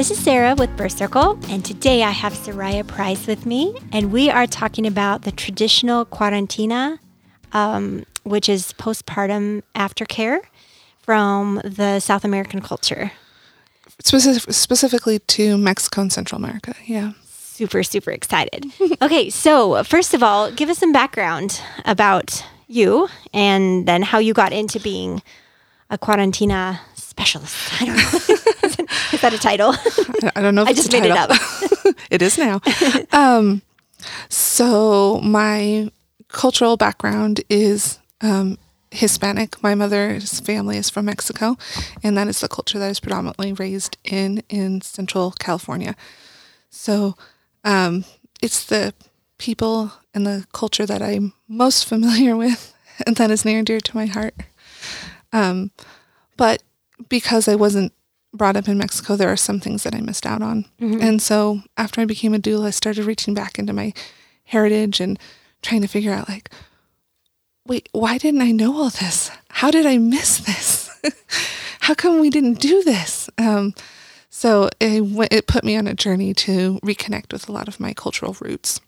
This is Sarah with Birth Circle, and today I have Sariah Price with me, and we are talking about the traditional cuarentena, um, which is postpartum aftercare from the South American culture. Specific, specifically to Mexico and Central America. Yeah. Super, super excited. okay, so first of all, give us some background about you and then how you got into being a cuarentena specialist. I don't know. is that a title? I don't know. If I just made it up. it is now. um, so my cultural background is um, Hispanic. My mother's family is from Mexico, and that is the culture that is predominantly raised in in Central California. So um, it's the people and the culture that I'm most familiar with, and that is near and dear to my heart. Um, but because I wasn't brought up in Mexico, there are some things that I missed out on. And so after I became a doula, I started reaching back into my heritage and trying to figure out like, wait, why didn't I know all this? How did I miss this? How come we didn't do this? Um, so it, it put me on a journey to reconnect with a lot of my cultural roots.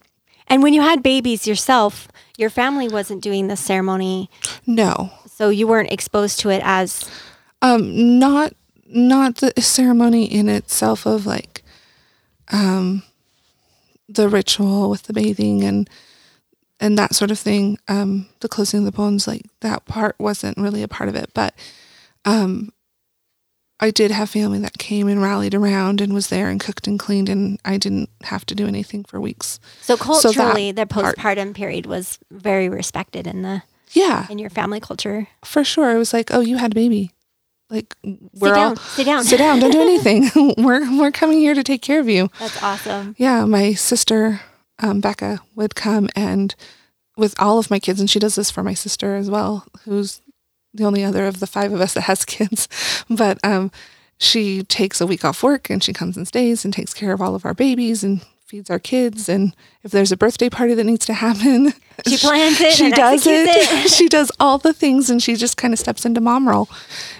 And when you had babies yourself, your family wasn't doing the ceremony, No, so you weren't exposed to it as um, not not the ceremony in itself of like um, the ritual with the bathing and and that sort of thing. Um, the closing of the bones, like that part, wasn't really a part of it. But um, I did have family that came and rallied around and was there and cooked and cleaned, and I didn't have to do anything for weeks. so culturally the part. postpartum period was very respected in the Yeah, in your family culture. for sure. It was like, oh, you had a baby. Like we're sit all down, sit down. sit down, don't do anything. we're we're coming here to take care of you. That's awesome. Yeah, my sister um, Becca would come and with all of my kids, and she does this for my sister as well, who's the only other of the five of us that has kids. But um, she takes a week off work and she comes and stays and takes care of all of our babies and feeds our kids. And if there's a birthday party that needs to happen, She plans it she does it. it. she does all the things, and she just kind of steps into mom role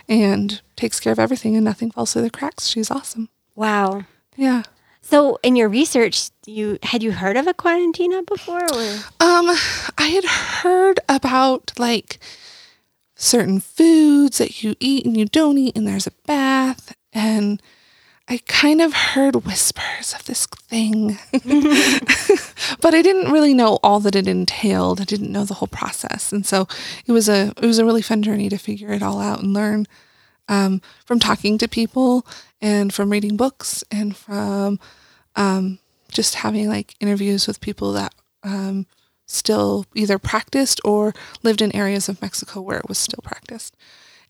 and takes care of everything, and nothing falls through the cracks. She's awesome. Wow. Yeah. So in your research, you had you heard of a cuarentena before or Um, I had heard about like certain foods that you eat and you don't eat, and there's a bath, and I kind of heard whispers of this thing, but I didn't really know all that it entailed. I didn't know the whole process, and so it was a it was a really fun journey to figure it all out and learn um, from talking to people and from reading books and from um, just having like interviews with people that um, still either practiced or lived in areas of Mexico where it was still practiced.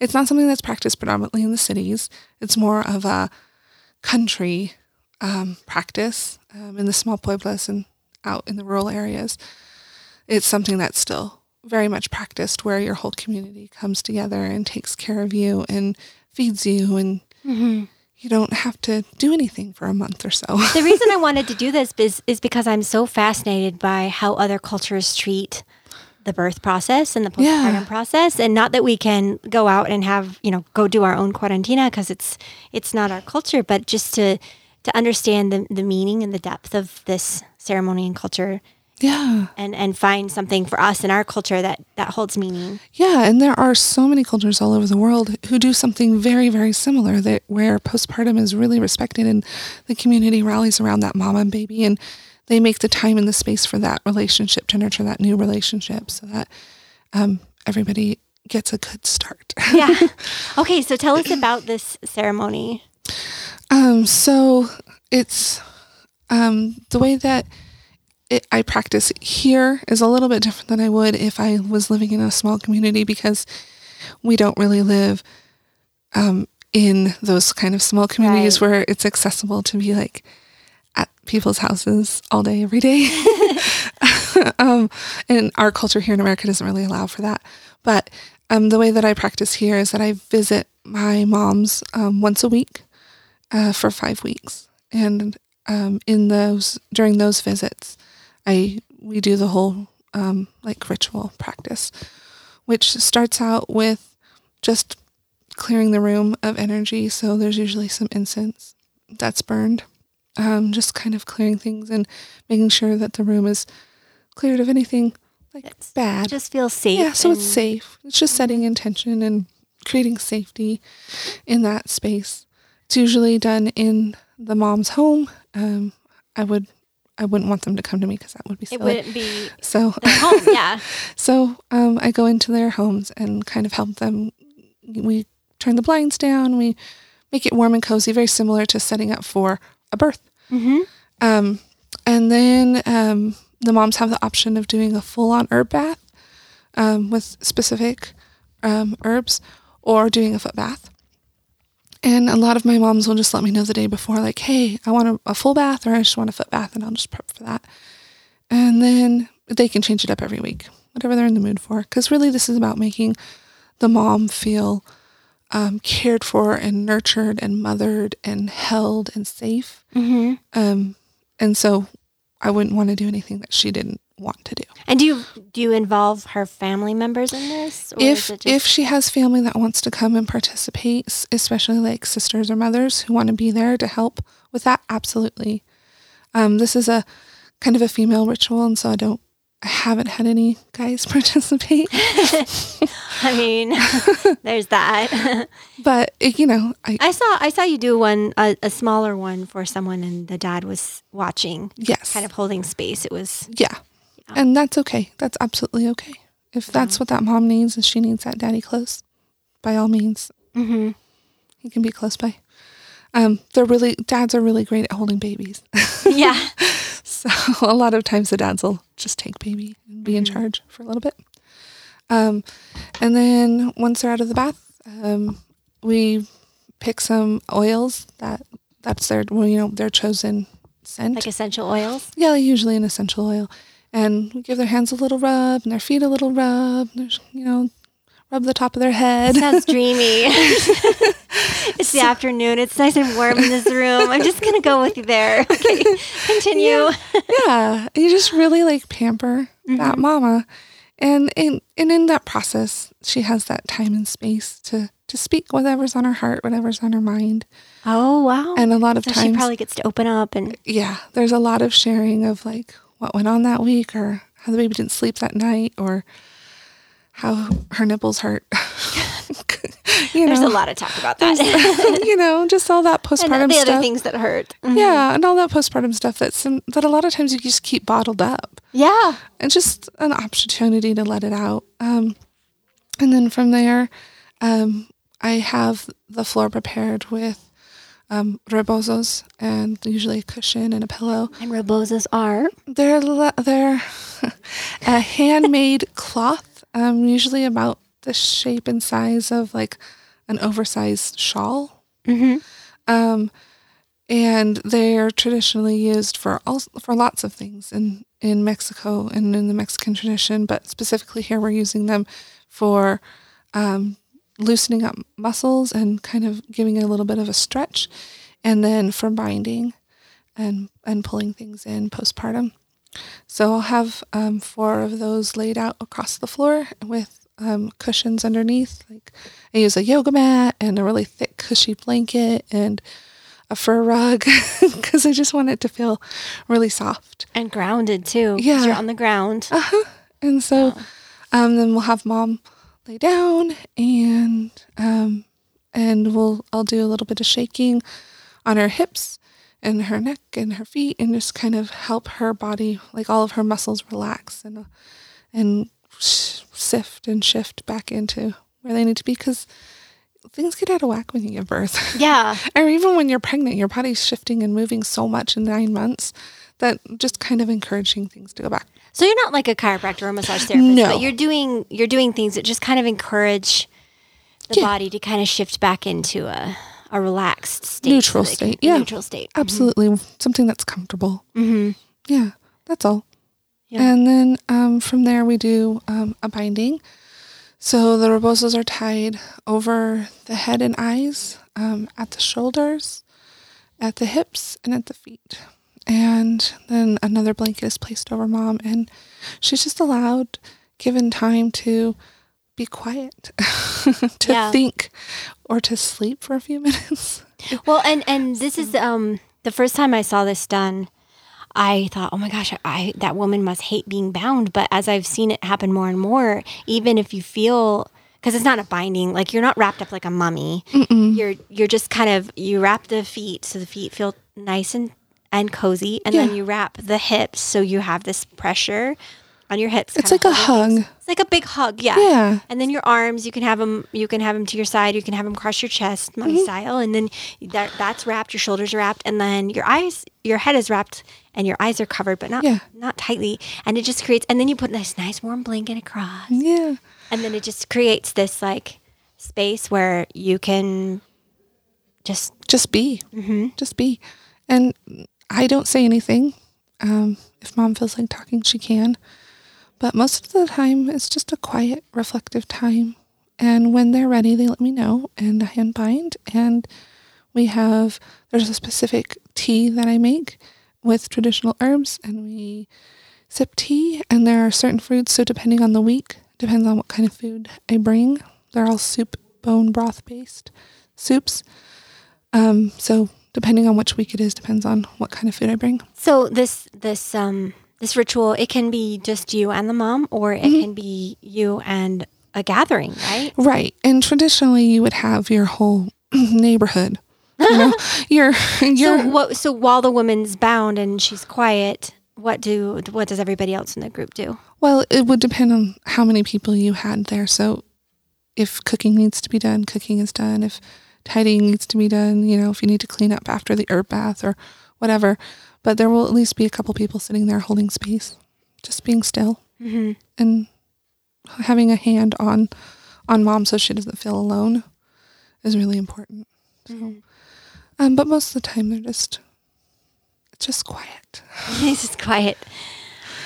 It's not something that's practiced predominantly in the cities. It's more of a country um, practice um, in the small pueblos and out in the rural areas. It's something that's still very much practiced where your whole community comes together and takes care of you and feeds you and you don't have to do anything for a month or so. the reason I wanted to do this is, is because I'm so fascinated by how other cultures treat the birth process and the postpartum Yeah. process and not that we can go out and have you know go do our own cuarentena because it's it's not our culture but just to to understand the, the meaning and the depth of this ceremony and culture yeah. and and find something for us in our culture that that holds meaning Yeah, and there are so many cultures all over the world who do something very, very similar that where postpartum is really respected and the community rallies around that mama and baby and they make the time and the space for that relationship to nurture that new relationship so that um, everybody gets a good start. yeah okay so tell us about this ceremony Um, so it's um, the way that it, I practice here is a little bit different than I would if I was living in a small community because we don't really live um, in those kind of small communities Right. where it's accessible to be like people's houses all day, every day. um, and our culture here in America doesn't really allow for that. But um, the way that I practice here is that I visit my mom's um, once a week uh, for five weeks, and um, in those during those visits, I we do the whole um, like ritual practice, which starts out with just clearing the room of energy. So there's usually some incense that's burned, um, just kind of clearing things and making sure that the room is cleared of anything like It's- bad. Just feel safe. Yeah, so it's safe. It's just setting intention and creating safety in that space. It's usually done in the mom's home. Um, I would, I wouldn't want them to come to me because that would be It wouldn't be So, home. Yeah. so um, I go into their homes and kind of help them. We turn the blinds down. We make it warm and cozy, very similar to setting up for a birth. Mm-hmm. Um, and then um, the moms have the option of doing a full on herb bath um, with specific um, herbs or doing a foot bath. And a lot of my moms will just let me know the day before, like, hey, I want a, a full bath or I just want a foot bath, and I'll just prep for that. And then they can change it up every week, whatever they're in the mood for. Because really, this is about making the mom feel um, cared for and nurtured and mothered and held and safe. Mm-hmm. Um, and so I wouldn't want to do anything that she didn't want to do. And do you do you involve her family members in this? If just- if she has family that wants to come and participate, especially like sisters or mothers who want to be there to help with that, absolutely. Um, this is a kind of a female ritual, and so I don't. I haven't had any guys participate, I mean, there's that. but you know, I I saw I saw you do one a, a smaller one for someone, and the dad was watching, yes, kind of holding space. It was yeah, and that's okay. That's absolutely okay. If that's what that mom needs, and she needs that daddy close, by all means, mm-hmm. he can be close by. Um, they're really dads are really great at holding babies. yeah. So a lot of times the dads will just take baby and be in Mhm. charge for a little bit. Um, and then once they're out of the bath, um, we pick some oils that that's their well, you know their chosen scent. like essential oils. yeah, usually an essential oil, and we give their hands a little rub and their feet a little rub. And there's you know rub the top of their head. Sounds dreamy. it's the afternoon. It's nice and warm in this room. I'm just gonna go with you there. Okay, continue. yeah, you just really like pamper that Mhm. mama, and in and in that process, she has that time and space to to speak whatever's on her heart, whatever's on her mind, Oh wow. and a lot of so she probably gets to open up and yeah, there's a lot of sharing of like what went on that week, or how the baby didn't sleep that night, or how her nipples hurt. you there's a lot of talk about that. you know, just all that postpartum and the stuff. other things that hurt. Mhm. yeah, and all that postpartum stuff that's some, that a lot of times you just keep bottled up. Yeah. and just an opportunity to let it out. Um, and then from there, um, I have the floor prepared with um, rebozos and usually a cushion and a pillow. And rebozos are. They're le- they're a handmade cloth, um, usually about the shape and size of like an oversized shawl. Mm-hmm. Um, and they're traditionally used for all for lots of things in in Mexico and in the Mexican tradition, but specifically here we're using them for um, loosening up muscles and kind of giving it a little bit of a stretch, and then for binding and and pulling things in postpartum. So I'll have um, four of those laid out across the floor with um, cushions underneath. Like I use a yoga mat and a really thick, cushy blanket and a fur rug because I just want it to feel really soft. And grounded too. Yeah. You're on the ground. Uh huh. And so um, then we'll have mom lay down and um, and we'll I'll do a little bit of shaking on her hips and her neck and her feet and just kind of help her body like all of her muscles relax and and sift and shift back into where they need to be because things get out of whack when you give birth. Yeah. or even when you're pregnant, your body's shifting and moving so much in nine months that just kind of encouraging things to go back. So you're not like a chiropractor or a massage therapist, No. but you're doing you're doing things that just kind of encourage the Yeah. body to kind of shift back into a, a relaxed state. Neutral so state, yeah. Neutral state. Absolutely. Something that's comfortable. Mm-hmm. Yeah, that's all. Yeah. And then um, from there, we do um, a binding. So the rebozos are tied over the head and eyes, um, at the shoulders, at the hips, and at the feet. And then another blanket is placed over mom, and she's just allowed, given time to be quiet, to Yeah. think, or to sleep for a few minutes. Well, and and this is um the first time I saw this done. I thought, oh my gosh, I that woman must hate being bound. But as I've seen it happen more and more, even if you feel because it's not a binding, like you're not wrapped up like a mummy. You're you're just kind of you wrap the feet so the feet feel nice and and cozy, and then you wrap the hips so you have this pressure on your hips. It's like a hug. Like a big hug, yeah. Yeah. And then your arms, you can have them. You can have them to your side. You can have them across your chest, mommy Mm-hmm. style. And then that that's wrapped. Your shoulders are wrapped, and then your eyes, your head is wrapped, and your eyes are covered, but not Yeah. not tightly. And it just creates. And then you put this nice warm blanket across, Yeah. and then it just creates this like space where you can just just be Mm-hmm. just be and i don't say anything um, if mom feels like talking she can but most of the time it's just a quiet reflective time. And when they're ready they let me know and i hand bind and we have there's a specific tea that i make with traditional herbs and we sip tea. And there are certain fruits so depending on the week depends on what kind of food i bring. They're all soup bone broth based soups. Um, so depending on which week it is, depends on what kind of food I bring. so this this um this ritual. It can be just you and the mom, or it Mm-hmm. can be you and a gathering, right? Right. And traditionally, you would have your whole neighborhood. You know, your your So what? So while the woman's bound and she's quiet, what do what does everybody else in the group do? well, it would depend on how many people you had there. So if cooking needs to be done, cooking is done. If tidying needs to be done, you know, if you need to clean up after the herb bath or whatever. But there will at least be a couple people sitting there holding space, just being still Mm-hmm. and having a hand on on mom so she doesn't feel alone is really important. So, um, but most of the time they're just it's just quiet. It's just quiet.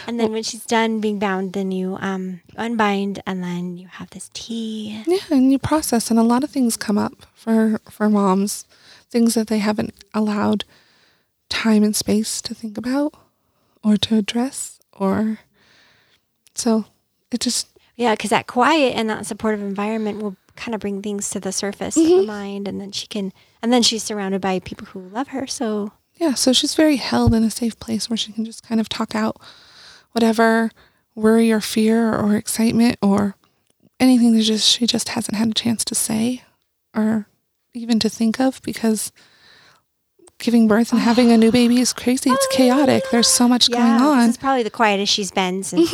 And then when she's done being bound, then you um, unbind, and then you have this tea. Yeah, and you process, and a lot of things come up for for moms, things that they haven't allowed time and space to think about or to address, or so it just Yeah, because that quiet and that supportive environment will kind of bring things to the surface of the mm-hmm. mind, and then she can, and then she's surrounded by people who love her. So yeah. So she's very held in a safe place where she can just kind of talk out whatever worry or fear or excitement or anything that just she just hasn't had a chance to say or even to think of because giving birth and having a new baby is crazy. It's chaotic. There's so much yeah, going on. is probably the quietest she's been since.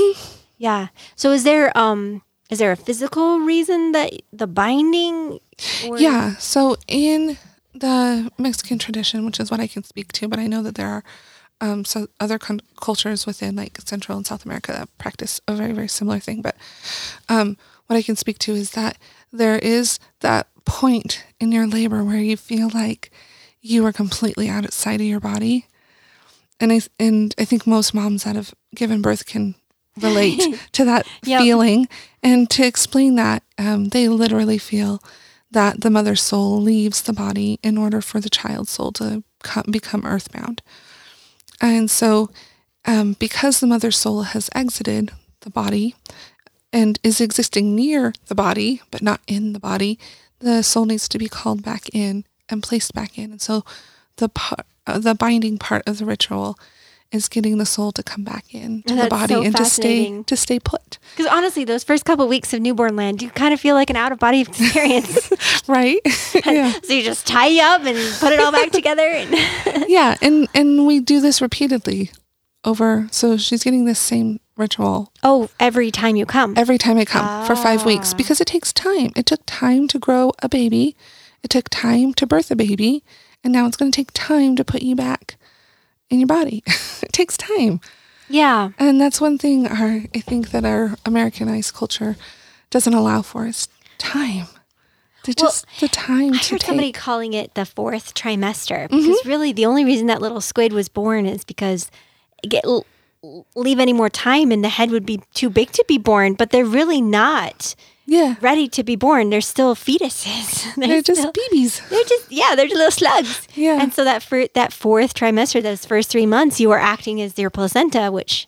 Yeah. So is there um is there a physical reason that the binding? Or, Yeah. So in the Mexican tradition, which is what I can speak to, but I know that there are um, so other con- cultures within like Central and South America that practice a very very similar thing. But um, what I can speak to is that there is that point in your labor where you feel like you are completely outside of your body, and I and I think most moms that have given birth can relate to that Yep. feeling. And to explain that, um, they literally feel that the mother's soul leaves the body in order for the child's soul to come, become earthbound. And so, um, because the mother's soul has exited the body and is existing near the body, but not in the body, the soul needs to be called back in and placed back in. And so, the part, uh, the binding part of the ritual is getting the soul to come back in to the body so and to stay to stay put. Because honestly, those first couple weeks of newborn land, you kind of feel like an out of body experience. Right? yeah. so you just tie you up and put it all back together. And yeah and and we do this repeatedly over so she's getting this same ritual oh, every time you come. every time i come for five weeks Ah. because it takes time it took time to grow a baby it took time to birth a baby and now it's going to take time to put you back in your body it takes time yeah. and that's one thing our i think that our americanized culture doesn't allow for is time Well, just the time I to heard take. somebody calling it the fourth trimester Mm-hmm. because really the only reason that little squid was born is because get leave any more time and the head would be too big to be born, but they're really not yeah, ready to be born. They're still fetuses. they're just still- babies. They're just yeah, they're just little slugs. Yeah. And so that for that fourth trimester, those first three months, you are acting as their placenta, which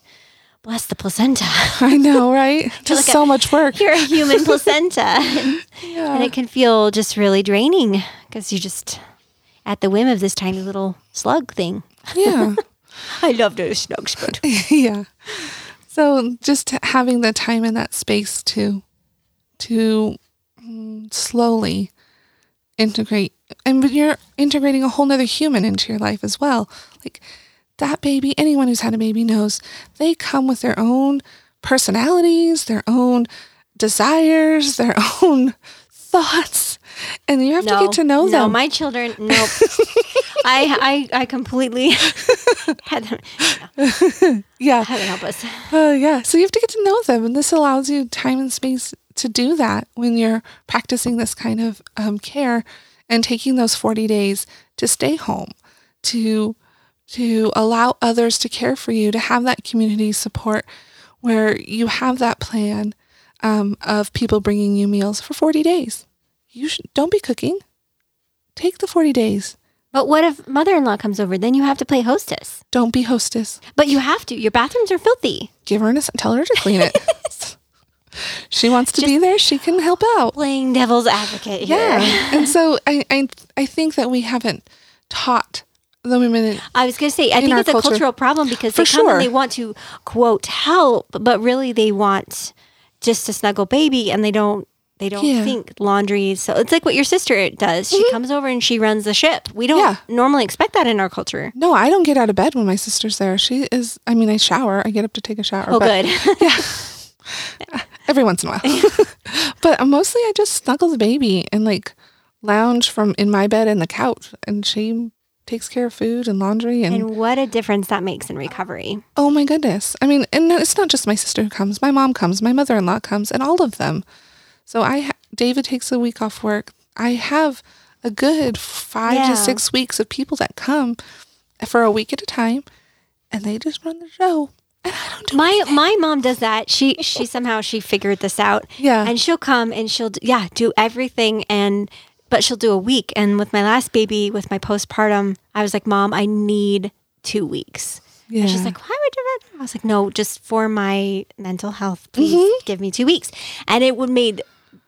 bless the placenta. I know, right? Just like so much work. You're a human placenta, and, Yeah. and it can feel just really draining because you're just at the whim of this tiny little slug thing. Yeah. I love those slugs, but yeah. So just having the time in that space to to mm, slowly integrate and but you're integrating a whole nother human into your life as well. Like that baby, anyone who's had a baby knows they come with their own personalities, their own desires, their own thoughts. And you have to get to know no, them. my children, nope. I, I, I completely had them. No, yeah. heaven help us. Uh, yeah. So you have to get to know them, and this allows you time and space to do that when you're practicing this kind of um, care and taking those 40 days to stay home, to to allow others to care for you, to have that community support where you have that plan um, of people bringing you meals for 40 days. You should, don't be cooking. Take the 40 days. But what if mother-in-law comes over? Then you have to play hostess. Don't be hostess. But you have to. Your bathrooms are filthy. Give her an tell her to clean it. she wants to be there. She can help out. Playing devil's advocate here. Yeah. and so I, I I think that we haven't taught the women in, I was going to say, I think it's a cultural problem because For they come sure. and they want to quote help, but really they want just a snuggle baby, and they don't. They don't Yeah. think laundry. So it's like what your sister does. She comes over and she runs the ship. We don't Mm-hmm. Yeah. normally expect that in our culture. No, I don't get out of bed when my sister's there. She is I mean I shower. I get up to take a shower. Oh, but good. Every once in a while. but mostly I just snuggle the baby and like lounge from in my bed and the couch and she takes care of food and laundry and, and what a difference that makes in recovery. oh my goodness. I mean, and it's not just my sister who comes. My mom comes, my mother-in-law comes and all of them. So I ha- David takes a week off work. I have a good 5 Yeah. to 6 weeks of people that come for a week at a time and they just run the show. And I don't do My my mom does that. She she somehow she figured this out. Yeah. And she'll come and she'll yeah do everything and but she'll do a week. And with my last baby, with my postpartum, I was like, Mom, I need two weeks. And she's like, Why would you that? I was like, No, just for my mental health, please Mm-hmm. give me two weeks. And it would made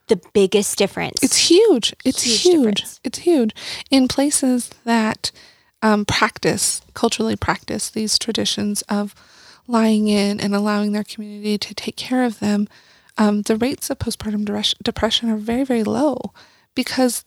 the biggest difference. It's huge. It's Huge huge. It's huge. In places that um, practice, culturally practice these traditions of lying in and allowing their community to take care of them, um, the rates of postpartum depression are very, very low because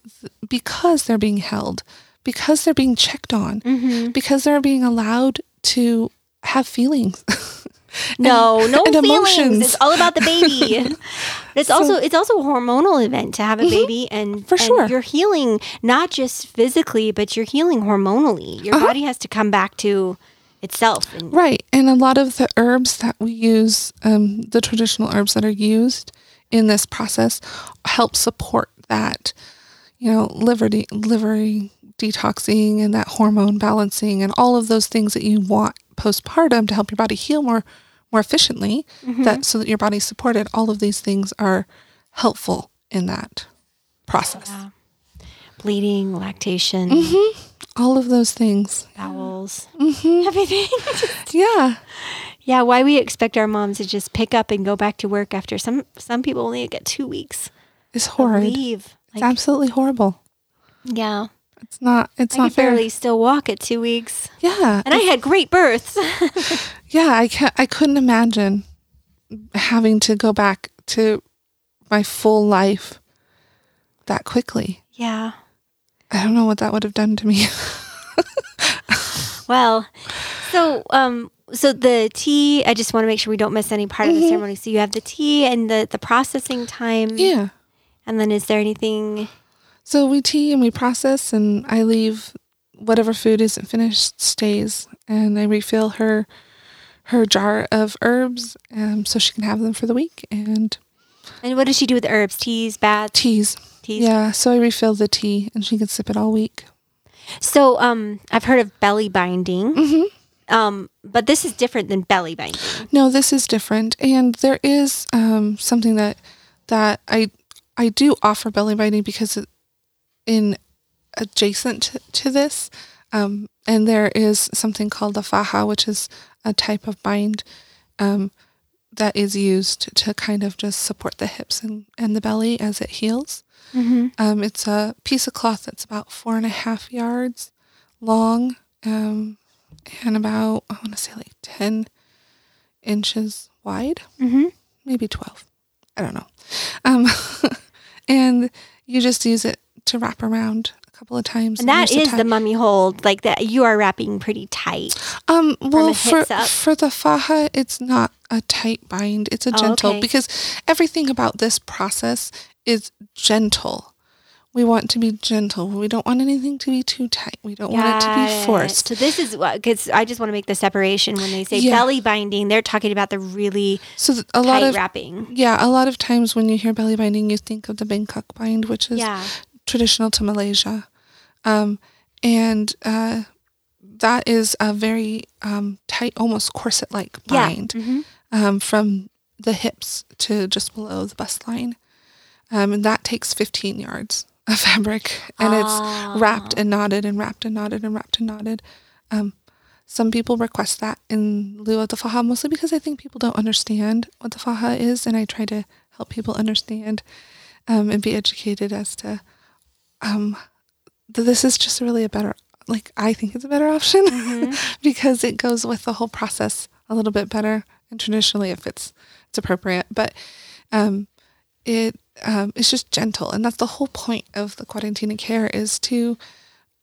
because they're being held, because they're being checked on, Mm-hmm. because they're being allowed to have feelings. no, no and feelings. emotions. It's all about the baby. it's also it's also a hormonal event to have a baby, and Mm-hmm. For and sure. you're healing not just physically, but you're healing hormonally. Your Uh-huh. body has to come back to itself. And Right. And a lot of the herbs that we use, um, the traditional herbs that are used in this process, help support that, you know, liver, de- liver detoxing and that hormone balancing and all of those things that you want postpartum to help your body heal more more efficiently that so that your body's supported all of these things are helpful in that process bleeding, lactation, Mm-hmm. all of those things bowels, Mm-hmm. everything. yeah yeah, why we expect our moms to just pick up and go back to work after some some people only get two weeks it's horrid leave. it's absolutely horrible yeah, it's not it's I not could fair barely still walk at two weeks, yeah and I had great births. Yeah, I can't. I couldn't imagine having to go back to my full life that quickly. yeah. I don't know what that would have done to me. Well, so um, so the tea. I just want to make sure we don't miss any part of the ceremony. So you have the tea and the the processing time. yeah. And then is there anything? So we tea and we process and I leave whatever food isn't finished stays and I refill her her jar of herbs um, so she can have them for the week and And what does she do with the herbs? Teas, baths, teas. Teeth. Yeah, so I refill the tea and she can sip it all week. So um, I've heard of belly binding, Mm-hmm. um, but this is different than belly binding. No, this is different, and there is um, something that that I I do offer belly binding because it, in adjacent to, to this, um, and there is something called the faja, which is a type of bind um, that is used to kind of just support the hips and, and the belly as it heals. Mm-hmm. Um, it's a piece of cloth that's about four and a half yards long um, and about, I want to say like 10 inches wide, Mm-hmm. maybe 12. I don't know. Um, and you just use it to wrap around a couple of times. And that is the mummy hold, like that. You are wrapping pretty tight. Um, well, for for the faja, it's not a tight bind; it's a Oh, gentle okay. because everything about this process is gentle. We want to be gentle. We don't want anything to be too tight. We don't want it to be forced. So this is what because I just want to make the separation when they say Yeah. belly binding. They're talking about the really So a lot of wrapping. yeah, a lot of times when you hear belly binding, you think of the bengkung bind, which is Yeah. traditional to Malaysia, um, and uh, that is a very um, tight, almost corset-like bind. Yeah. hmm um, from the hips to just below the bust line. Um, and that takes 15 yards of fabric and it's wrapped Ah. and knotted and wrapped and knotted and wrapped and knotted. Um, some people request that in lieu of the faja, mostly because I think people don't understand what the faja is, and I try to help people understand um, and be educated as to um, that this is just really a better, like I think it's a better option Mm-hmm. because it goes with the whole process a little bit better and traditionally if it's it's appropriate but um it um it's just gentle. And that's the whole point of the cuarentena care is to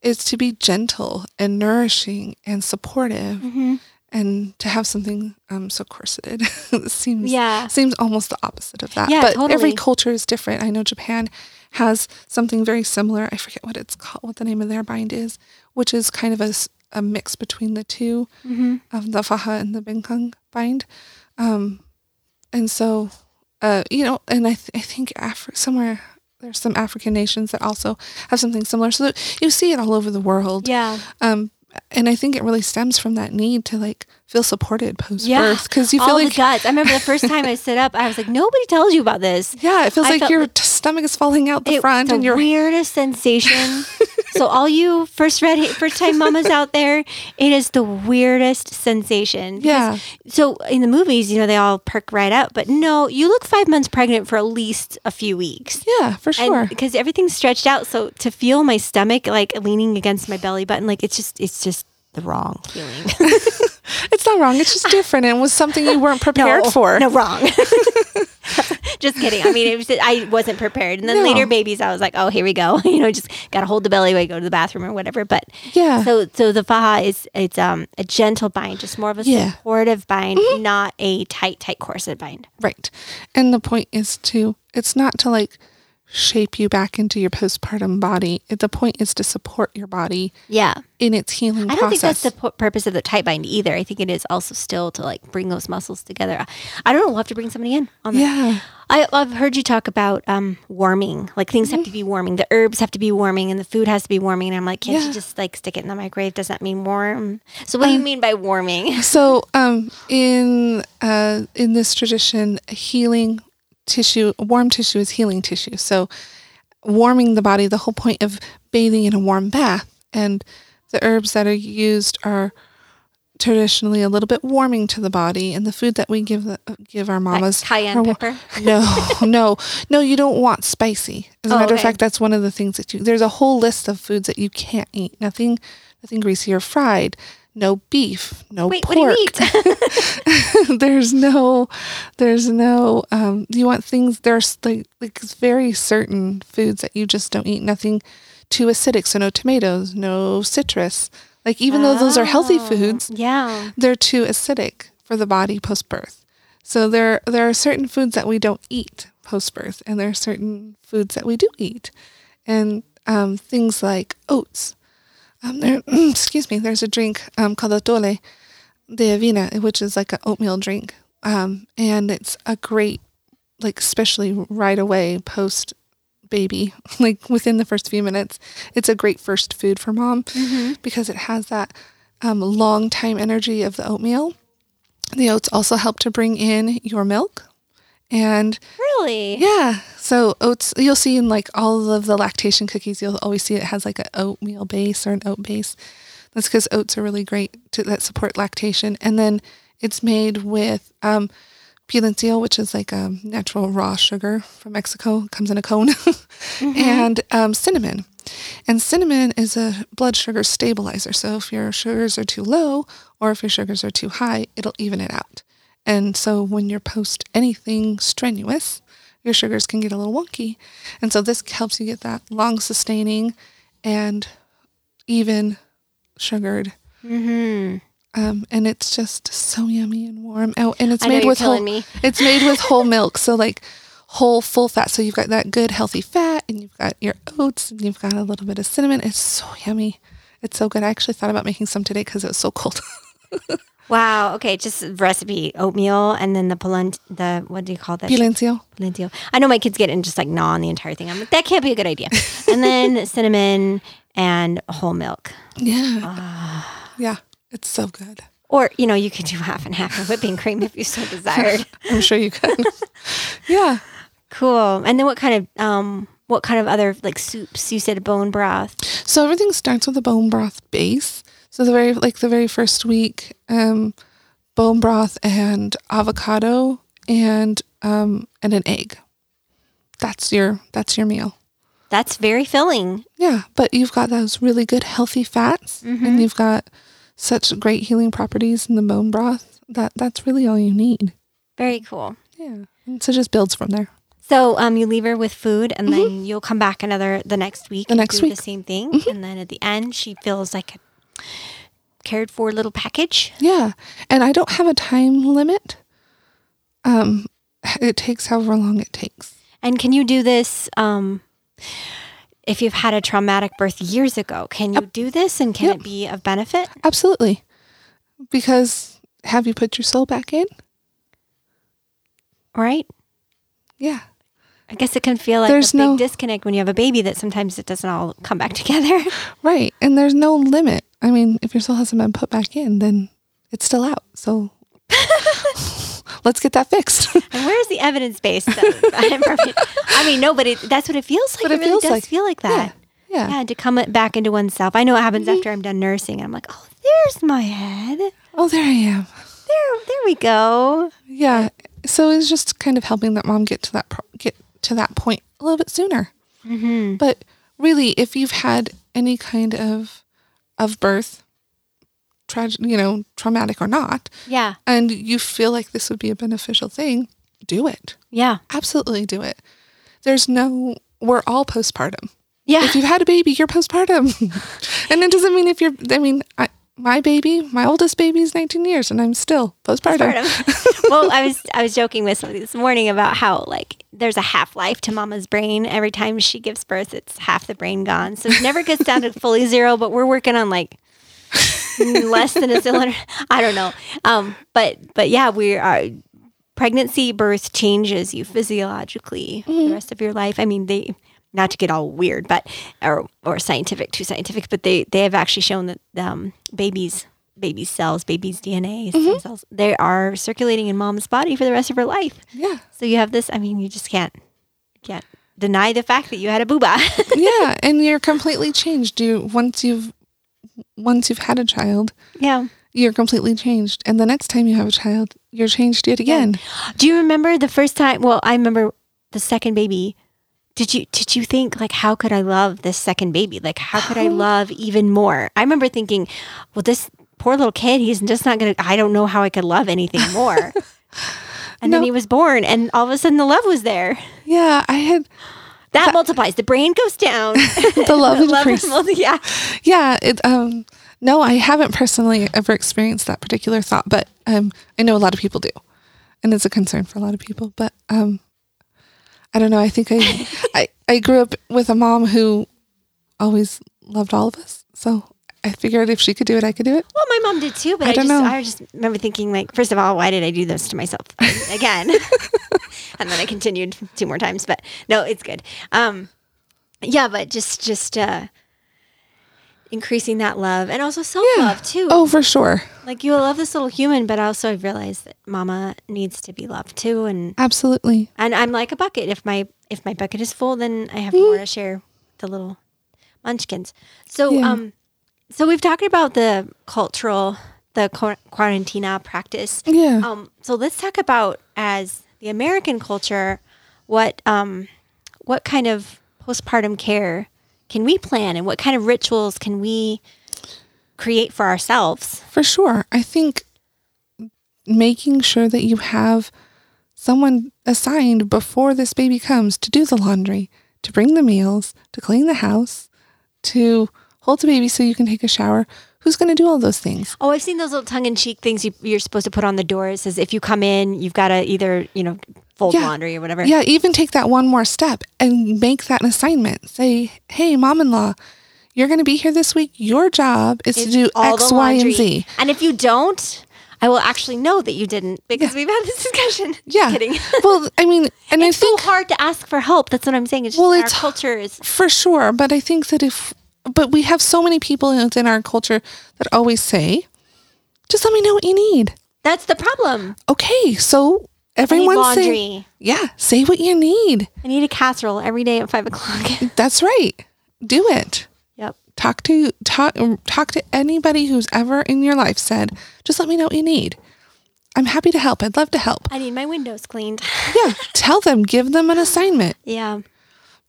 is to be gentle and nourishing and supportive hmm and to have something um so corseted. Seems Yeah. seems almost the opposite of that. Yeah, but totally. every culture is different. I know japan has something very similar. I forget what it's called what the name of their bind is which is kind of a, a mix between the two hmm of the faja and the bengkung bind. Um, and so, uh, you know, and I, th- I think Afri- somewhere there's some African nations that also have something similar. So you see it all over the world. Yeah. Um, and I think it really stems from that need to like feel supported post Yeah. birth because you feel All like the guts. I remember the first time I stood up, I was like, nobody tells you about this. yeah, it feels I like felt your the- t- stomach is falling out the It- front the and you're weirdest sensation. so all you first read first time mamas out there, it is the weirdest sensation. Because- yeah So in the movies, you know, they all perk right up, but no, you look five months pregnant for at least a few weeks. yeah for sure. Because everything's stretched out, so to feel my stomach like leaning against my belly button, like it's just it's just the wrong feeling. it's not wrong. It's just different and it was something you weren't prepared no, for. No, wrong. just kidding. I mean, it was I wasn't prepared, and then No. later babies, I was like, oh, here we go. you know, just got to hold the belly while you go to the bathroom or whatever. But Yeah. so so the faja is it's um a gentle bind, just more of a Yeah. Mm-hmm. supportive bind, not a tight tight corset bind. Right. And the point is to, it's not to like shape you back into your postpartum body. The point is to support your body Yeah, in its healing I don't think that's the pu- purpose of the tight bind either. I think it is also still to like bring those muscles together. I don't know. We'll have to bring somebody in on that. yeah. I, I've heard you talk about um, warming. Like things have to be warming. The herbs have to be warming, and the food has to be warming. And I'm like, can't Yeah. you just like stick it in the microwave? Does that mean warm? So what do you mean by warming? So, um, in uh, in this tradition, healing tissue, warm tissue is healing tissue. So, warming the body. The whole point of bathing in a warm bath, and the herbs that are used are traditionally a little bit warming to the body, and the food that we give the, give our Like mamas cayenne are wa- pepper. no, no, no, you don't want spicy. As a Oh, matter of fact, that's one of the things that you, there's a whole list of foods that you can't eat. Nothing, nothing greasy or fried. No beef, no Wait, what pork. do you eat? there's no, there's no, um, you want things, there's like, like very certain foods that you just don't eat. Nothing too acidic. So no tomatoes, no citrus. Like even though those are healthy Oh, foods, Yeah. they're too acidic for the body post birth. So there there are certain foods that we don't eat post birth, and there are certain foods that we do eat, and um, things like oats. Um, there, excuse me. There's a drink um, called atole de avena, which is like an oatmeal drink, um, and it's a great, like especially right away post baby, like within the first few minutes. It's a great first food for mom because it has that um, long time energy of the oatmeal. The oats also help to bring in your milk. And Really? yeah, so oats, you'll see in like all of the lactation cookies, you'll always see it has like an oatmeal base or an oat base. That's because oats are really great to that support lactation. And then it's made with um, piloncillo, which is like a natural raw sugar from Mexico, comes in a cone, and um, cinnamon. And cinnamon is a blood sugar stabilizer. So if your sugars are too low or if your sugars are too high, it'll even it out. And so when you're post anything strenuous, your sugars can get a little wonky. And so this helps you get that long sustaining and even sugared. Mm-hmm. Um, and it's just so yummy and warm. Oh, and it's made with whole. me. It's made with whole milk, so like whole full fat. So you've got that good healthy fat, and you've got your oats, and you've got a little bit of cinnamon. It's so yummy. It's so good. I actually thought about making some today because it was so cold. Wow. Okay. Just recipe oatmeal and then the polent, the, what do you call that? Pilencio. Polentio. I know my kids get in just like gnaw on the entire thing. I'm like, that can't be a good idea. and then cinnamon and whole milk. Yeah. Ah. yeah. It's so good. Or, you know, you could do half and half of whipping cream if you so desired. I'm sure you can. yeah. cool. And then what kind of, um, what kind of other like soups? You said bone broth. So everything starts with a bone broth base. So the very like the very first week, um, bone broth and avocado and um, and an egg. That's your that's your meal. That's very filling. Yeah, but you've got those really good healthy fats, and you've got such great healing properties in the bone broth. That that's really all you need. Very cool. Yeah, and so it just builds from there. So um, you leave her with food, and then you'll come back another the next week. The and next do week. the same thing, and then at the end, she feels like a cared for little package. Yeah, and I don't have a time limit. Um, it takes however long it takes. And can you do this? Um, if you've had a traumatic birth years ago, can you do this, and can Yep. it be of benefit? Absolutely. Because have you put your soul back in? Right? Yeah. I guess it can feel like There's a big no- disconnect when you have a baby that sometimes it doesn't all come back together. Right. And there's no limit. I mean, if your soul hasn't been put back in, then it's still out. So let's get that fixed. Where's the evidence base? I mean, no, but it, that's what it feels like. It it really feels does like. feel like that. yeah. Yeah, to come back into oneself. I know it happens Mm-hmm. after I'm done nursing. I'm like, oh, there's my head. Oh, there I am. there we go. Yeah. So it's just kind of helping that mom get to that pro- get to that point a little bit sooner. Mm-hmm. But really, if you've had any kind of of birth, tragic, you know, traumatic or not, Yeah, and you feel like this would be a beneficial thing, do it. yeah, Absolutely do it. There's no, we're all postpartum. yeah. If you've had a baby, you're postpartum. and it doesn't mean if you're, I mean, I, my baby, my oldest baby is 19 years and I'm still postpartum. Postpartum. well, I was I was joking with somebody this morning about how like there's a half life to mama's brain. Every time she gives birth, it's half the brain gone. So it never gets down to fully zero. But we're working on like less than a cylinder. I don't know. Um, but but yeah, we are. Pregnancy, birth changes you physiologically for the rest of your life. I mean, they not to get all weird, but or or scientific, too scientific, but they they have actually shown that um, babies babies cells, babies DNA stem cells, they are circulating in mom's body for the rest of her life. Yeah. So you have this. I mean, you just can't can't deny the fact that you had a booba. yeah. And you're completely changed. You, once you've, once you've had a child, yeah. you're completely changed. And the next time you have a child, you're changed yet again. Do you remember the first time? Well, I remember the second baby. Did you did you think like how could I love this second baby? Like how could I love even more? I remember thinking, well, this poor little kid, he's just not gonna. I don't know how I could love anything more. and then he was born, and all of a sudden the love was there. Yeah. I had, That multiplies. The brain goes down. the love increase. multi- yeah. Yeah, it um no, I haven't personally ever experienced that particular thought, but um I know a lot of people do. And it's a concern for a lot of people, but um I don't know, I think I I, I grew up with a mom who always loved all of us. So I figured if she could do it, I could do it. Well, my mom did too, but I I, don't just know. I just remember thinking like, first of all, why did I do this to myself again? and then I continued two more times, but no, it's good. Um, yeah, but just just uh increasing that love and also self love too. Oh, for sure. Like you love this little human, but also I've realized that mama needs to be loved too and Absolutely. and I'm like a bucket. If my if my bucket is full, then I have more to share with the little munchkins. So Yeah. um so we've talked about the cultural the qu- cuarentena practice. Yeah. Um so let's talk about as the American culture what um what kind of postpartum care can we plan and what kind of rituals can we create for ourselves? For sure. I think making sure that you have someone assigned before this baby comes to do the laundry, to bring the meals, to clean the house, to hold the baby so you can take a shower. Who's going to do all those things? Oh, I've seen those little tongue-in-cheek things you, you're supposed to put on the door. It says if you come in, you've got to either you know fold Yeah. laundry or whatever. Yeah, even take that one more step and make that an assignment. Say, hey, mom in law, you're going to be here this week. Your job is to do X, Y, and. Z. And if you don't, I will actually know that you didn't because we've had this discussion. Yeah. kidding. well, I mean, and it's I think so hard to ask for help. That's what I'm saying. It's just Well, our it's- culture is For sure. But I think that if, but we have so many people within our culture that always say, just let me know what you need. that's the problem. Okay. So everyone say, laundry. yeah, say what you need. I need a casserole every day at five o'clock. That's right. Do it. yep. Talk to, talk, um, talk to anybody who's ever in your life said, just let me know what you need. I'm happy to help. I'd love to help. I need my windows cleaned. Yeah. Tell them, give them an assignment yeah.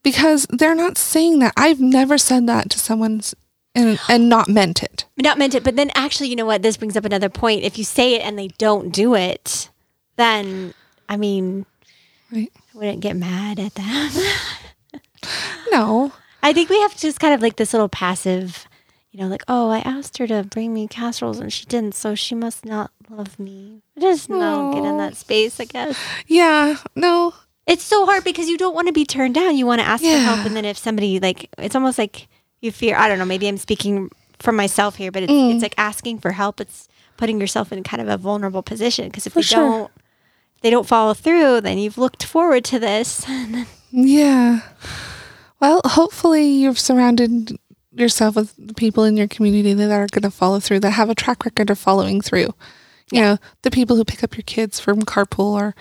Because they're not saying that. I've never said that to someone's and, and not meant it. Not meant it, but then actually, you know what? This brings up another point. If you say it and they don't do it, then I mean, Right. I wouldn't get mad at them. No. I think we have to just kind of like this little passive, you know, like, oh, I asked her to bring me casseroles and she didn't, so she must not love me. Just no, get in that space, I guess. Yeah. No. It's so hard because you don't want to be turned down. You want to ask for help, and then if somebody like, it's almost like you fear. I don't know. Maybe I'm speaking for myself here, but it's Mm. it's like asking for help. It's putting yourself in kind of a vulnerable position because if For they sure. don't, they don't follow through, then you've looked forward to this. Yeah. Well, hopefully you've surrounded yourself with the people in your community that are going to follow through, that have a track record of following through. You know, the people who pick up your kids from carpool or,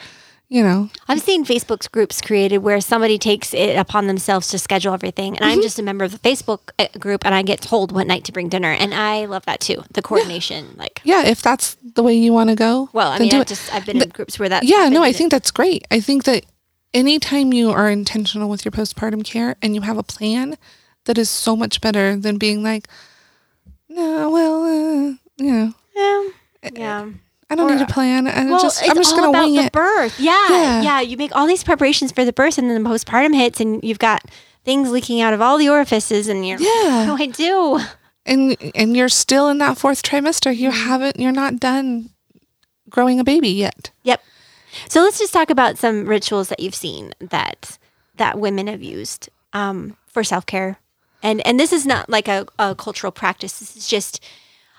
you know, I've seen Facebook's groups created where somebody takes it upon themselves to schedule everything, and Mm-hmm. I'm just a member of the Facebook uh, group, and I get told what night to bring dinner, and I love that too. The coordination, like, yeah, if that's the way you want to go. well, I mean, do I've just I've been in groups where that. yeah, no, I think that's great. I think that anytime you are intentional with your postpartum care and you have a plan, that is so much better than being like, no, well, uh, you know, yeah, yeah. I don't Or- need a plan. I'm Well, just, I'm just going to about wing the it. birth. Yeah, Yeah. yeah, You make all these preparations for the birth, and then the postpartum hits, and you've got things leaking out of all the orifices, and you're Yeah. what do I do? and and you're still in that fourth trimester you Mm-hmm. haven't you're not done growing a baby yet Yep. So let's just talk about some rituals that you've seen that that women have used um, for self care, and and this is not like a, a cultural practice. This is just.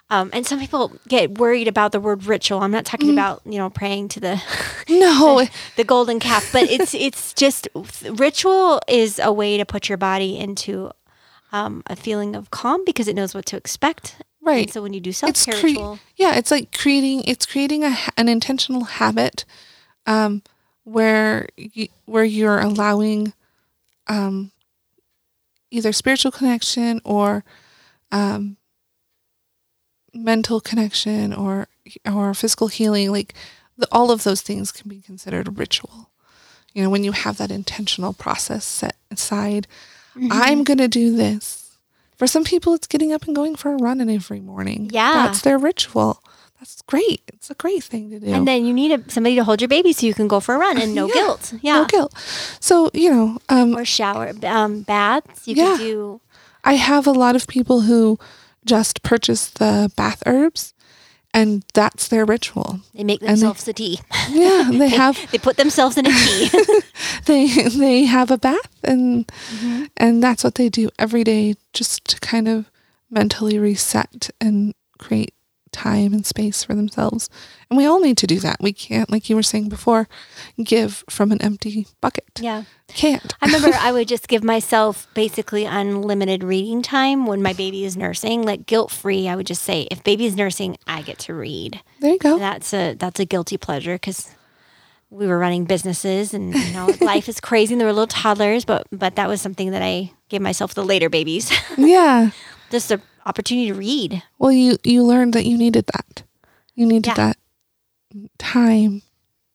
Um, and some people get worried about the word ritual. I'm not talking about you know praying to the no the golden calf, but it's it's just ritual is a way to put your body into um, a feeling of calm because it knows what to expect. Right. And so when you do self it's care cre- ritual, yeah it's like creating it's creating a, an intentional habit um where you, where you're allowing um either spiritual connection or um mental connection or or physical healing like the, all of those things can be considered a ritual you know when you have that intentional process set aside Mm-hmm. i'm going to do this for some people it's getting up and going for a run in every morning Yeah. that's their ritual that's great it's a great thing to do and then you need a, somebody to hold your baby so you can go for a run and no Yeah. guilt. Yeah. no guilt so you know um, Or shower um, baths. You Yeah. can do. I have a lot of people who just purchase the bath herbs and that's their ritual. They make they- themselves a tea. Yeah, they have They put themselves in a tea. they they have a bath and Mm-hmm. and that's what they do every day just to kind of mentally reset and create time and space for themselves. And we all need to do that. We can't, like you were saying before, give from an empty bucket. Yeah. Can't. I remember I would just give myself basically unlimited reading time when my baby is nursing, like guilt free. I would just say, if baby is nursing, I get to read. There you go. That's a that's a guilty pleasure because we were running businesses and you know life is crazy and there were little toddlers, but but that was something that I gave myself the later babies, yeah. Just the opportunity to read. Well, you you learned that you needed that. You needed Yeah. that time.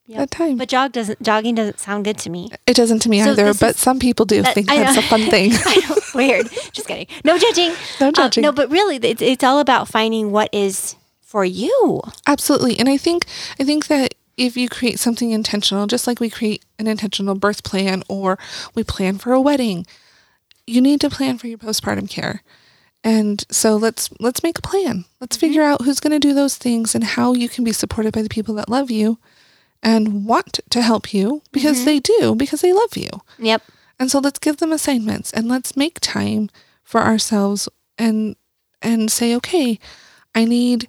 Yep. That time. But jog doesn't jogging doesn't sound good to me. it doesn't to me So either, but is- some people do that- think that's a fun thing. I know, weird. Just kidding. No judging. No Uh, judging. no, but really, it's, it's all about finding what is for you. Absolutely. And I think I think that if you create something intentional, just like we create an intentional birth plan or we plan for a wedding, you need to plan for your postpartum care. And so let's let's make a plan. Let's mm-hmm. figure out who's going to do those things and how you can be supported by the people that love you and want to help you because mm-hmm. they do because they love you. Yep. And so let's give them assignments and let's make time for ourselves and and say, okay, I need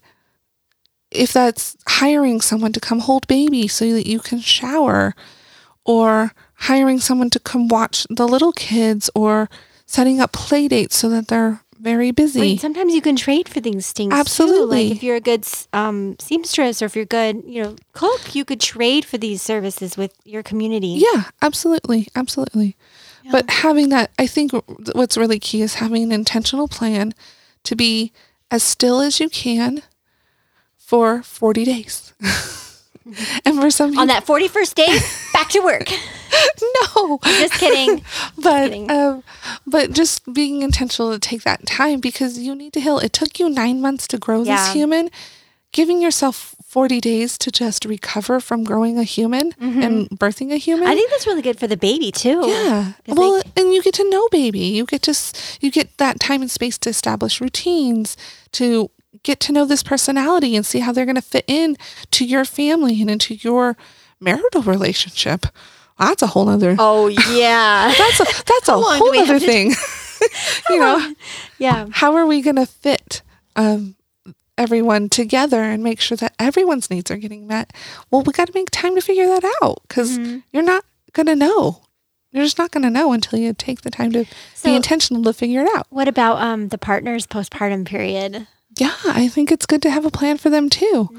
if that's hiring someone to come hold baby so that you can shower or hiring someone to come watch the little kids or setting up play dates so that they're very busy. Sometimes you can trade for these things. too. Absolutely. Like if you're a good um, seamstress or if you're good, you know, cook, you could trade for these services with your community. Yeah, absolutely. Absolutely. But having that, I think what's really key is having an intentional plan to be as still as you can for 40 days. and for some On that 41st day, back to work. no, Just kidding. but kidding. um, but just being intentional to take that time because you need to heal. It took you nine months to grow Yeah. this human. Giving yourself 40 days to just recover from growing a human and birthing a human. Mm-hmm. I think that's really good for the baby too. Yeah. Well, and you get to know baby. You get to you get that time and space to establish routines, to get to know this personality and see how they're going to fit in to your family and into your marital relationship. That's a whole other. oh yeah. That's a that's a whole other thing. you know, yeah. how are we going to fit um, everyone together and make sure that everyone's needs are getting met? Well, we got to make time to figure that out because Mm-hmm. you're not going to know. You're just not going to know until you take the time to So- be intentional to figure it out. What about um the partner's postpartum period? Yeah, I think it's good to have a plan for them too.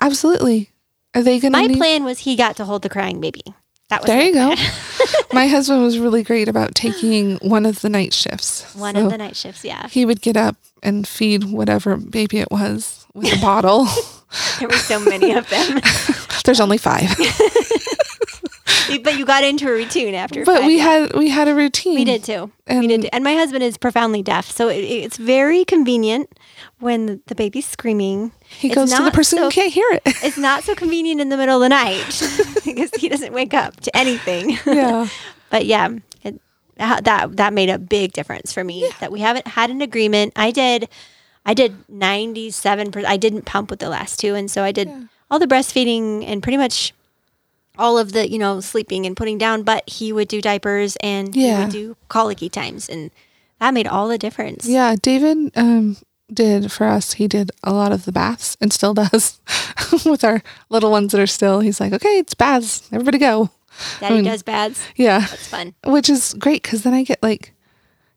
Absolutely. Are they going to Mm-hmm. My need? plan was he got to hold the crying baby. That was there you go. My husband was really great about taking one of the night shifts. One So of the night shifts, yeah. He would get up and feed whatever baby it was with a bottle. There were so many of them. There's only five. but you got into a routine after. but we had we had a routine. we did too. we And- did, too. and my husband is profoundly deaf, so it, it's very convenient when the baby's screaming. He goes to the person so- who can't hear it. It's not so convenient in the middle of the night because he doesn't wake up to anything. yeah. but yeah, it, that that made a big difference for me. That we haven't had an agreement. I did, I did ninety seven percent. I didn't pump with the last two, and so I did all the breastfeeding and pretty much all of the you know sleeping and putting down. But he would do diapers and he Yeah. would do colicky times, and that made all the difference. Yeah, David um, did for us. He did a lot of the baths and still does with our little ones that are still. He's like, okay, it's baths. Everybody go. Daddy I mean- does bads. Yeah, That's fun. which is great because then I get like,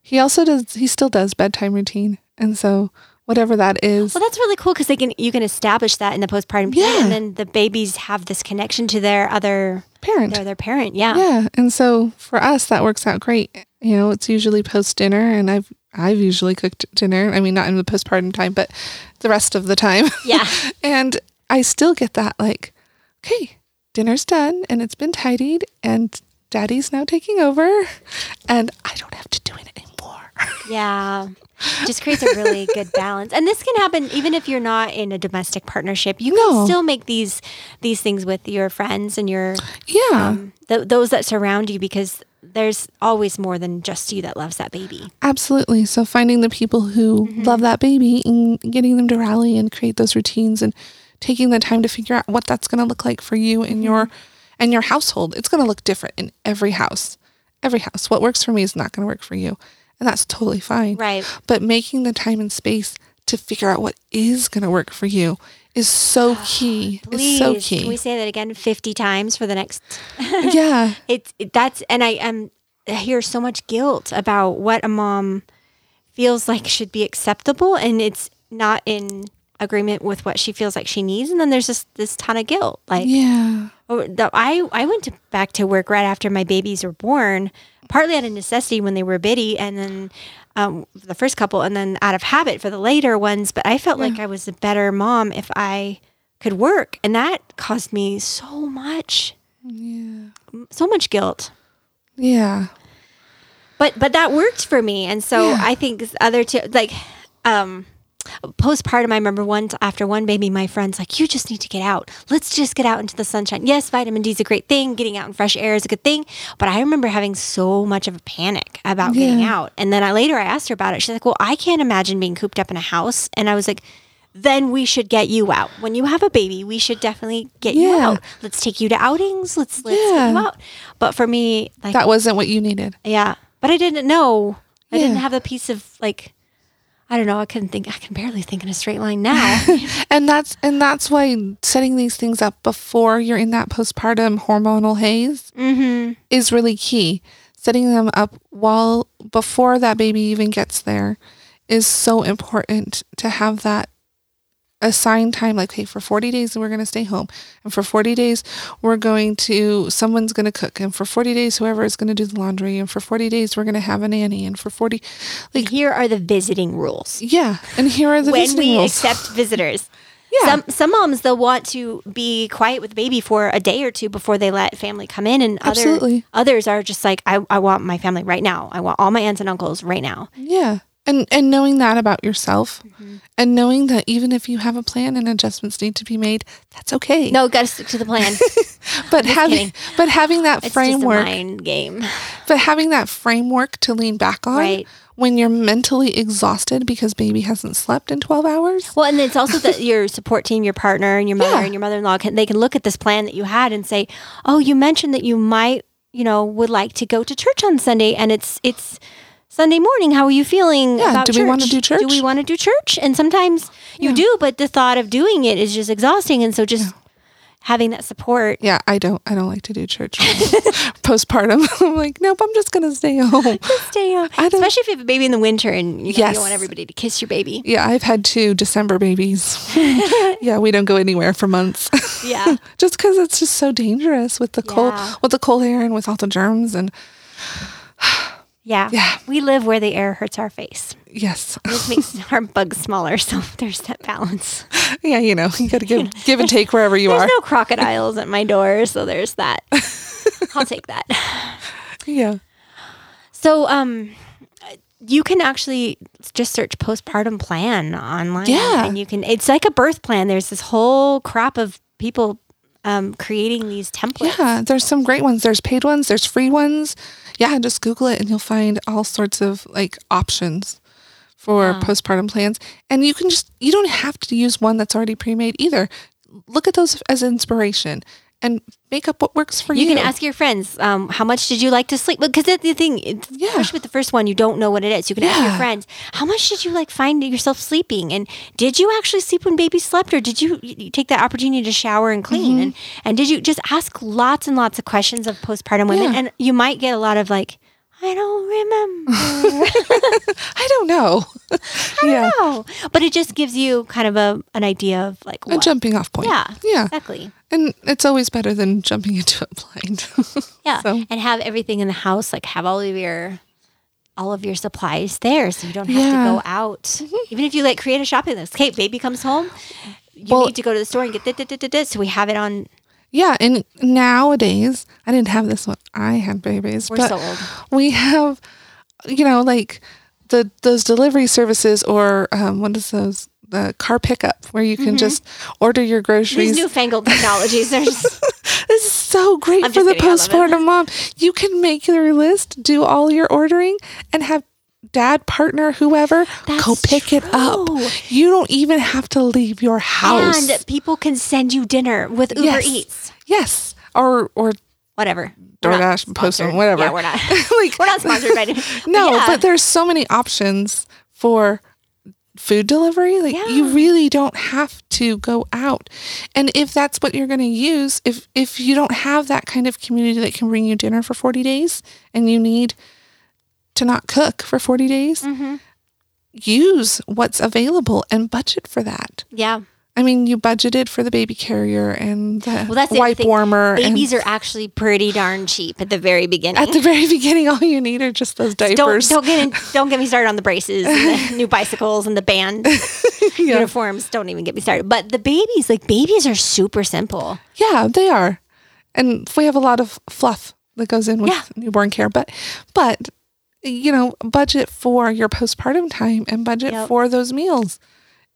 he also does. He still does bedtime routine, and so whatever that is. Well, that's really cool because they can you can establish that in the postpartum period, Yeah. and then the babies have this connection to their other parent. their their parent. Yeah. Yeah, and so for us that works out great. You know, it's usually post dinner, and I've I've usually cooked dinner. I mean, not in the postpartum time, but the rest of the time. Yeah. and I still get that like, okay, dinner's done and it's been tidied, and Daddy's now taking over, and I don't have to do it anymore. Yeah. Just creates a really good balance. And this can happen even if you're not in a domestic partnership. You No. can still make these these things with your friends and your yeah, um, th- those that surround you because there's always more than just you that loves that baby. absolutely. So finding the people who Mm-hmm. love that baby and getting them to rally and create those routines and taking the time to figure out what that's going to look like for you Mm-hmm. and your and your household. It's going to look different in every house. Every house. What works for me is not going to work for you, and that's totally fine. Right. But making the time and space to figure out what is going to work for you is so ah, key. Please, Is so can we say that again 50 times for the next yeah. it's it, that's and I am I hear so much guilt about what a mom feels like should be acceptable and it's not in agreement with what she feels like she needs and then there's just this ton of guilt like Yeah. oh, I I went to, back to work right after my babies were born partly out of necessity when they were bitty and then um, the first couple and then out of habit for the later ones but I felt like I was a better mom if I could work and that caused me so much Yeah. so much guilt Yeah. but but that worked for me and so Yeah. i think other two like um postpartum i remember once after one baby my friends like you just need to get out let's just get out into the sunshine yes vitamin d is a great thing getting out in fresh air is a good thing but i remember having so much of a panic about getting out and then i later i asked her about it she's like well i can't imagine being cooped up in a house and i was like then we should get you out. When you have a baby, we should definitely get you out. Let's take you to outings. Let's let's get you out. But for me, like That wasn't what you needed. yeah, but I didn't know. I didn't have a piece of like, I don't know. I couldn't think. I can barely think in a straight line now. And that's and that's why setting these things up before you're in that postpartum hormonal haze mm-hmm. is really key. Setting them up while before that baby even gets there is so important to have that assigned time like hey for 40 days we're going to stay home and for 40 days we're going to someone's going to cook and for 40 days whoever is going to do the laundry and for 40 days we're going to have a nanny and for 40 like Here are the visiting rules. yeah and here are the when visiting we rules. accept visitors. Yeah. Some some moms they'll want to be quiet with the baby for a day or two before they let family come in, and other Absolutely. others are just like I, I want my family right now. I want all my aunts and uncles right now. Yeah. And and knowing that about yourself Mm-hmm. and knowing that even if you have a plan and adjustments need to be made, that's okay. No, got to stick to the plan. but having kidding. but having that It's framework mind game. but having that framework to lean back on Right. when you're mentally exhausted because baby hasn't slept in 12 hours. Well, and it's also that your support team, your partner, and your mother Yeah. and your mother-in-law can they can look at this plan that you had and say, "Oh, you mentioned that you might, you know, would like to go to church on Sunday, and it's it's Sunday morning. How are you feeling Yeah, about do we wanna do church? Do we want to do church? And sometimes you Yeah. do, but the thought of doing it is just exhausting, and so just having that support. Yeah, I don't I don't like to do church postpartum. I'm like, nope, I'm just going to stay home. Stay home, especially if you have a baby in the winter and you, know, you don't want everybody to kiss your baby. Yeah, I've had two December babies. yeah, we don't go anywhere for months. Yeah. just because it's just so dangerous with the cold Yeah. with the cold air and with all the germs and Yeah. Yeah. We live where the air hurts our face. yes This makes our bugs smaller, so there's that balance. yeah you know you got to give give and take wherever you There's are There's no crocodiles at my door, so there's that. I'll take that. yeah So, um, you can actually just search postpartum plan online. Yeah. and you can. It's like a birth plan. There's this whole crop of people um, creating these templates. yeah there's some great ones. There's paid ones there's free ones. Yeah just google it and you'll find all sorts of like options for postpartum plans. And you can just you don't have to use one that's already pre-made either. Look at those as inspiration and make up what works for you You can ask your friends, um, how much did you like to sleep? Because that's the thing, Yeah. especially with the first one, you don't know what it is. You can ask your friends, how much did you like find yourself sleeping? And did you actually sleep when baby slept, or did you, you take that opportunity to shower and clean? Mm-hmm. And and did you just ask lots and lots of questions of postpartum women? Yeah. And you might get a lot of like, I don't remember. i don't know yeah no. But it just gives you kind of a an idea of like a jumping off point Yeah. yeah Exactly. and it's always better than jumping into a blind Yeah. So- And have everything in the house, like have all of your all of your supplies there so you don't have Yeah. Mm-hmm. to go out. Even if you like create a shopping list. Okay, baby comes home. You Well- need to go to the store and get this, this, this, this. So we have it on Yeah, and nowadays I didn't have this when I had babies, we're but so old. we have, you know, like the those delivery services or um, what is those the car pickup where you can just order your Mm-hmm. These groceries. newfangled technologies. There's this is so great I'm for the kidding, I love it. postpartum mom. You can make your list, do all your ordering, and have dad, partner, whoever go That's pick it up. You don't even have to leave your house. and people can send you dinner with Uber Yes. Eats. yes, or or Whatever. DoorDash, Postmates, whatever. Yeah, we're not. like we're not sponsored by No, yeah. but there's so many options for food delivery. Like you really don't have to go out. And if that's what you're going to use, if if you don't have that kind of community that can bring you dinner for 40 days and you need to not cook for 40 days, Mm-hmm. use what's available and budget for that. Yeah. I mean, you budgeted for the baby carrier and the Well, that's the wipe thing. warmer. Babies and are actually pretty darn cheap at the very beginning. at the very beginning, all you need are just those don't diapers. don't get in, don't get me started on the braces and the new bicycles and the band Yeah. uniforms. Don't even get me started. But the babies, like babies, are super simple. Yeah, they are. And we have a lot of fluff that goes in with Yeah. newborn care, but but you know, budget for your postpartum time and budget Yep. for those meals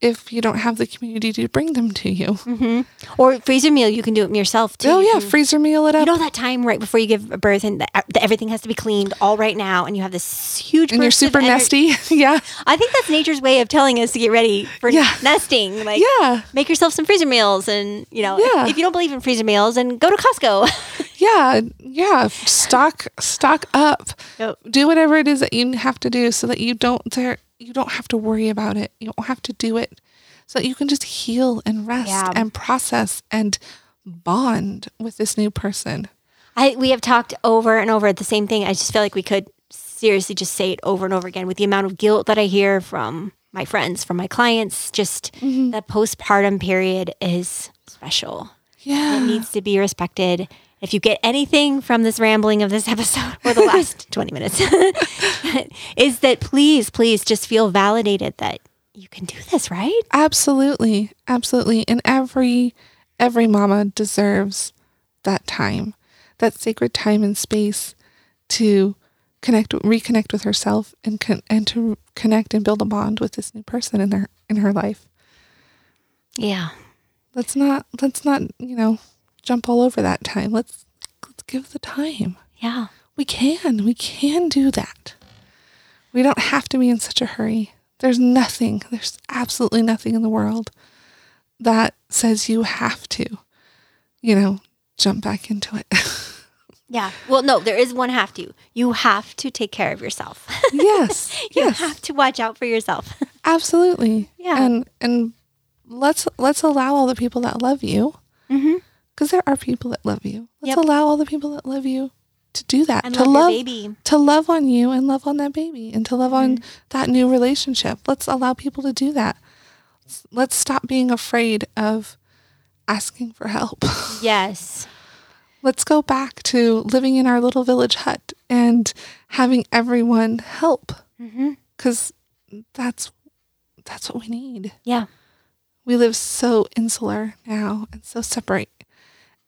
if you don't have the community to bring them to you. hmm Or freezer meal, you can do it yourself too. oh yeah, can- freezer meal it up. You know that time right before you give birth and the, the, everything has to be cleaned all right now, and you have this huge and you're super nesty. yeah. I think that's nature's way of telling us to get ready for Yeah. nesting. Like, Yeah. make yourself some freezer meals, and you know, Yeah. if, if you don't believe in freezer meals, then go to Costco. Yeah. Yeah. Stock stock up. Yep. Do whatever it is that you have to do so that you don't there you don't have to worry about it. You don't have to do it. So that you can just heal and rest Yeah. and process and bond with this new person. I we have talked over and over the same thing. I just feel like we could seriously just say it over and over again with the amount of guilt that I hear from my friends, from my clients. Just mm-hmm. the postpartum period is special. Yeah. It needs to be respected. If you get anything from this rambling of this episode or the last 20 minutes, is that please, please just feel validated that you can do this, right? Absolutely. Absolutely. And every every mama deserves that time. That sacred time and space to connect reconnect with herself and con- and to connect and build a bond with this new person in her in her life. Yeah. Let's not let's not, you know, jump all over that time. Let's let's give the time. Yeah. We can. We can do that. We don't have to be in such a hurry. There's nothing, there's absolutely nothing in the world that says you have to, you know, jump back into it. Yeah. Well, no, there is one have to. You have to take care of yourself. yes. you yes. have to watch out for yourself. Absolutely. Yeah. And and let's let's allow all the people that love you mm-hmm. Because there are people that love you. Let's Yep. allow all the people that love you to do that. And to love, love baby. to love on you and love on that baby and to love on Mm-hmm. that new relationship. Let's allow people to do that. Let's- stop being afraid of asking for help. Yes. Let's go back to living in our little village hut and having everyone help Mm-hmm. cuz that's that's what we need. Yeah. We live so insular now and so separate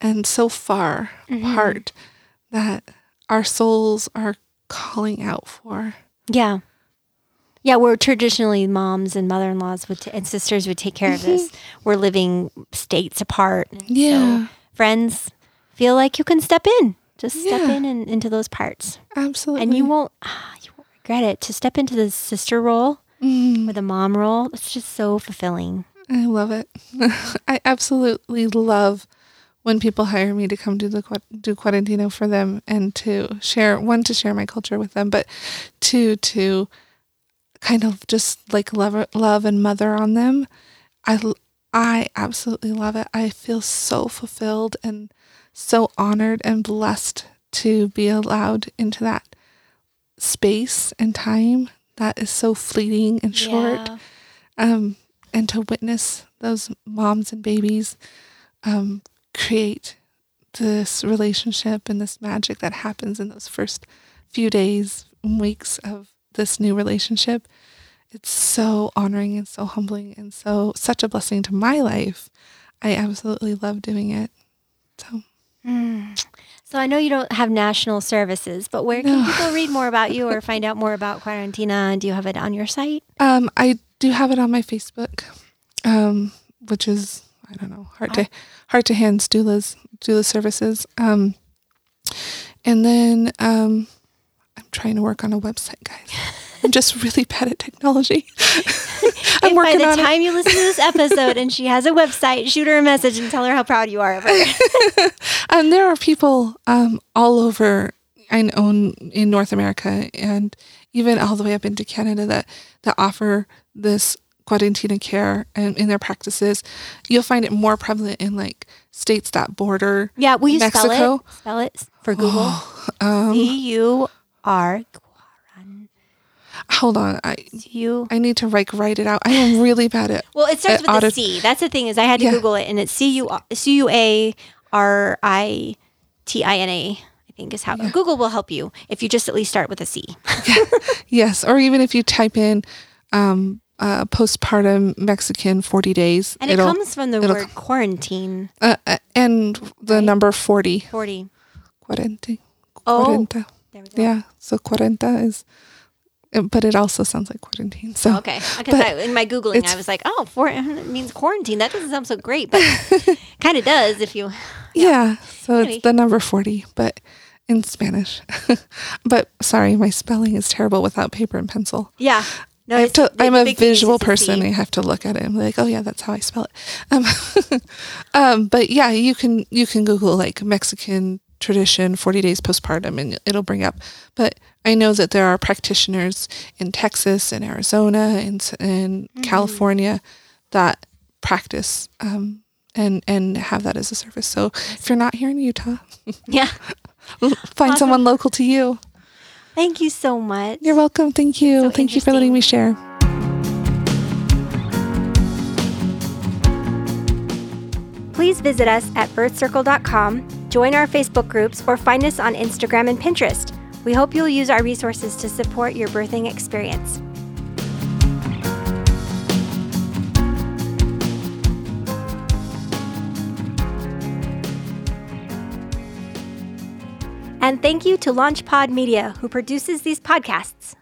and so far Mm-hmm. apart that our souls are calling out for. Yeah. Yeah, where traditionally moms and mother-in-laws would t- and sisters would take care of this. We're living states apart. and so Yeah. friends feel like you can step in. Just step Yeah. in and into those parts. Absolutely. And you won't ah, you won't regret it. To step into the sister role Mm, or the mom role, it's just so fulfilling. I love it. I absolutely love when people hire me to come do the do Cuarentena for them and to share one to share my culture with them, but two to kind of just like love love and mother on them. I I absolutely love it. I feel so fulfilled and so honored and blessed to be allowed into that space and time that is so fleeting and short Yeah. um, and to witness those moms and babies um, create this relationship and this magic that happens in those first few days and weeks of this new relationship it's so honoring and so humbling and so such a blessing to my life i absolutely love doing it so Mm. So I know you don't have national services, but where can No. people read more about you or find out more about Cuarentena? Do you have it on your site? um, i do have it on my facebook um, which is i don't know. Heart to heart to hands doulas doula services. Um, and then um, i'm trying to work on a website guys. I'm just really bad at technology. I'm if by the time you listen to this episode and she has a website, shoot her a message and tell her how proud you are of her. and there are people um, all over i know in- in north america and even all the way up into canada that that offer this cuarentena care and in their practices. You'll find it more prevalent in like states that border. Yeah, will you Mexico? spell it? Spell it for Google. Um, C U R hold on, I you. I need to like write it out. I am really bad at. Well, it starts with a audit- C. That's the thing is I had to Yeah. Google it, and it's C U C U A R I T I N A. I think is how Google will help you if you just at least start with a C. Yes, or even if you type in um, uh, postpartum Mexican forty days, And it it'll- comes from the word quarantine. uh, uh, and the Right? number forty. Forty. Cuarenta. Oh, Cuarenta. there we go. Yeah. So cuarenta is, uh, but it also sounds like quarantine. So Okay, because I, in my googling, I was like, "Oh, for, it means quarantine." That doesn't sound so great, but kind of does if you. yeah. So Anyway. it's the number forty, but in Spanish. but sorry, my spelling is terrible without paper and pencil. Yeah. No, I have to. I'm a big thing is visual person. I have to look at it I'm like, oh yeah, that's how I spell it. Um, um, but yeah, you can you can Google like Mexican tradition 40 days postpartum and it'll bring up. But I know that there are practitioners in Texas and Arizona and in Mm-hmm. California that practice um, and and have that as a service. So if you're not here in Utah, Yeah. find Awesome. someone local to you. Thank you so much. You're welcome. Thank you. So Thank you for letting me share. Please visit us at birthcircle.com, join our Facebook groups, or find us on Instagram and Pinterest. We hope you'll use our resources to support your birthing experience. And thank you to LaunchPod Media, who produces these podcasts.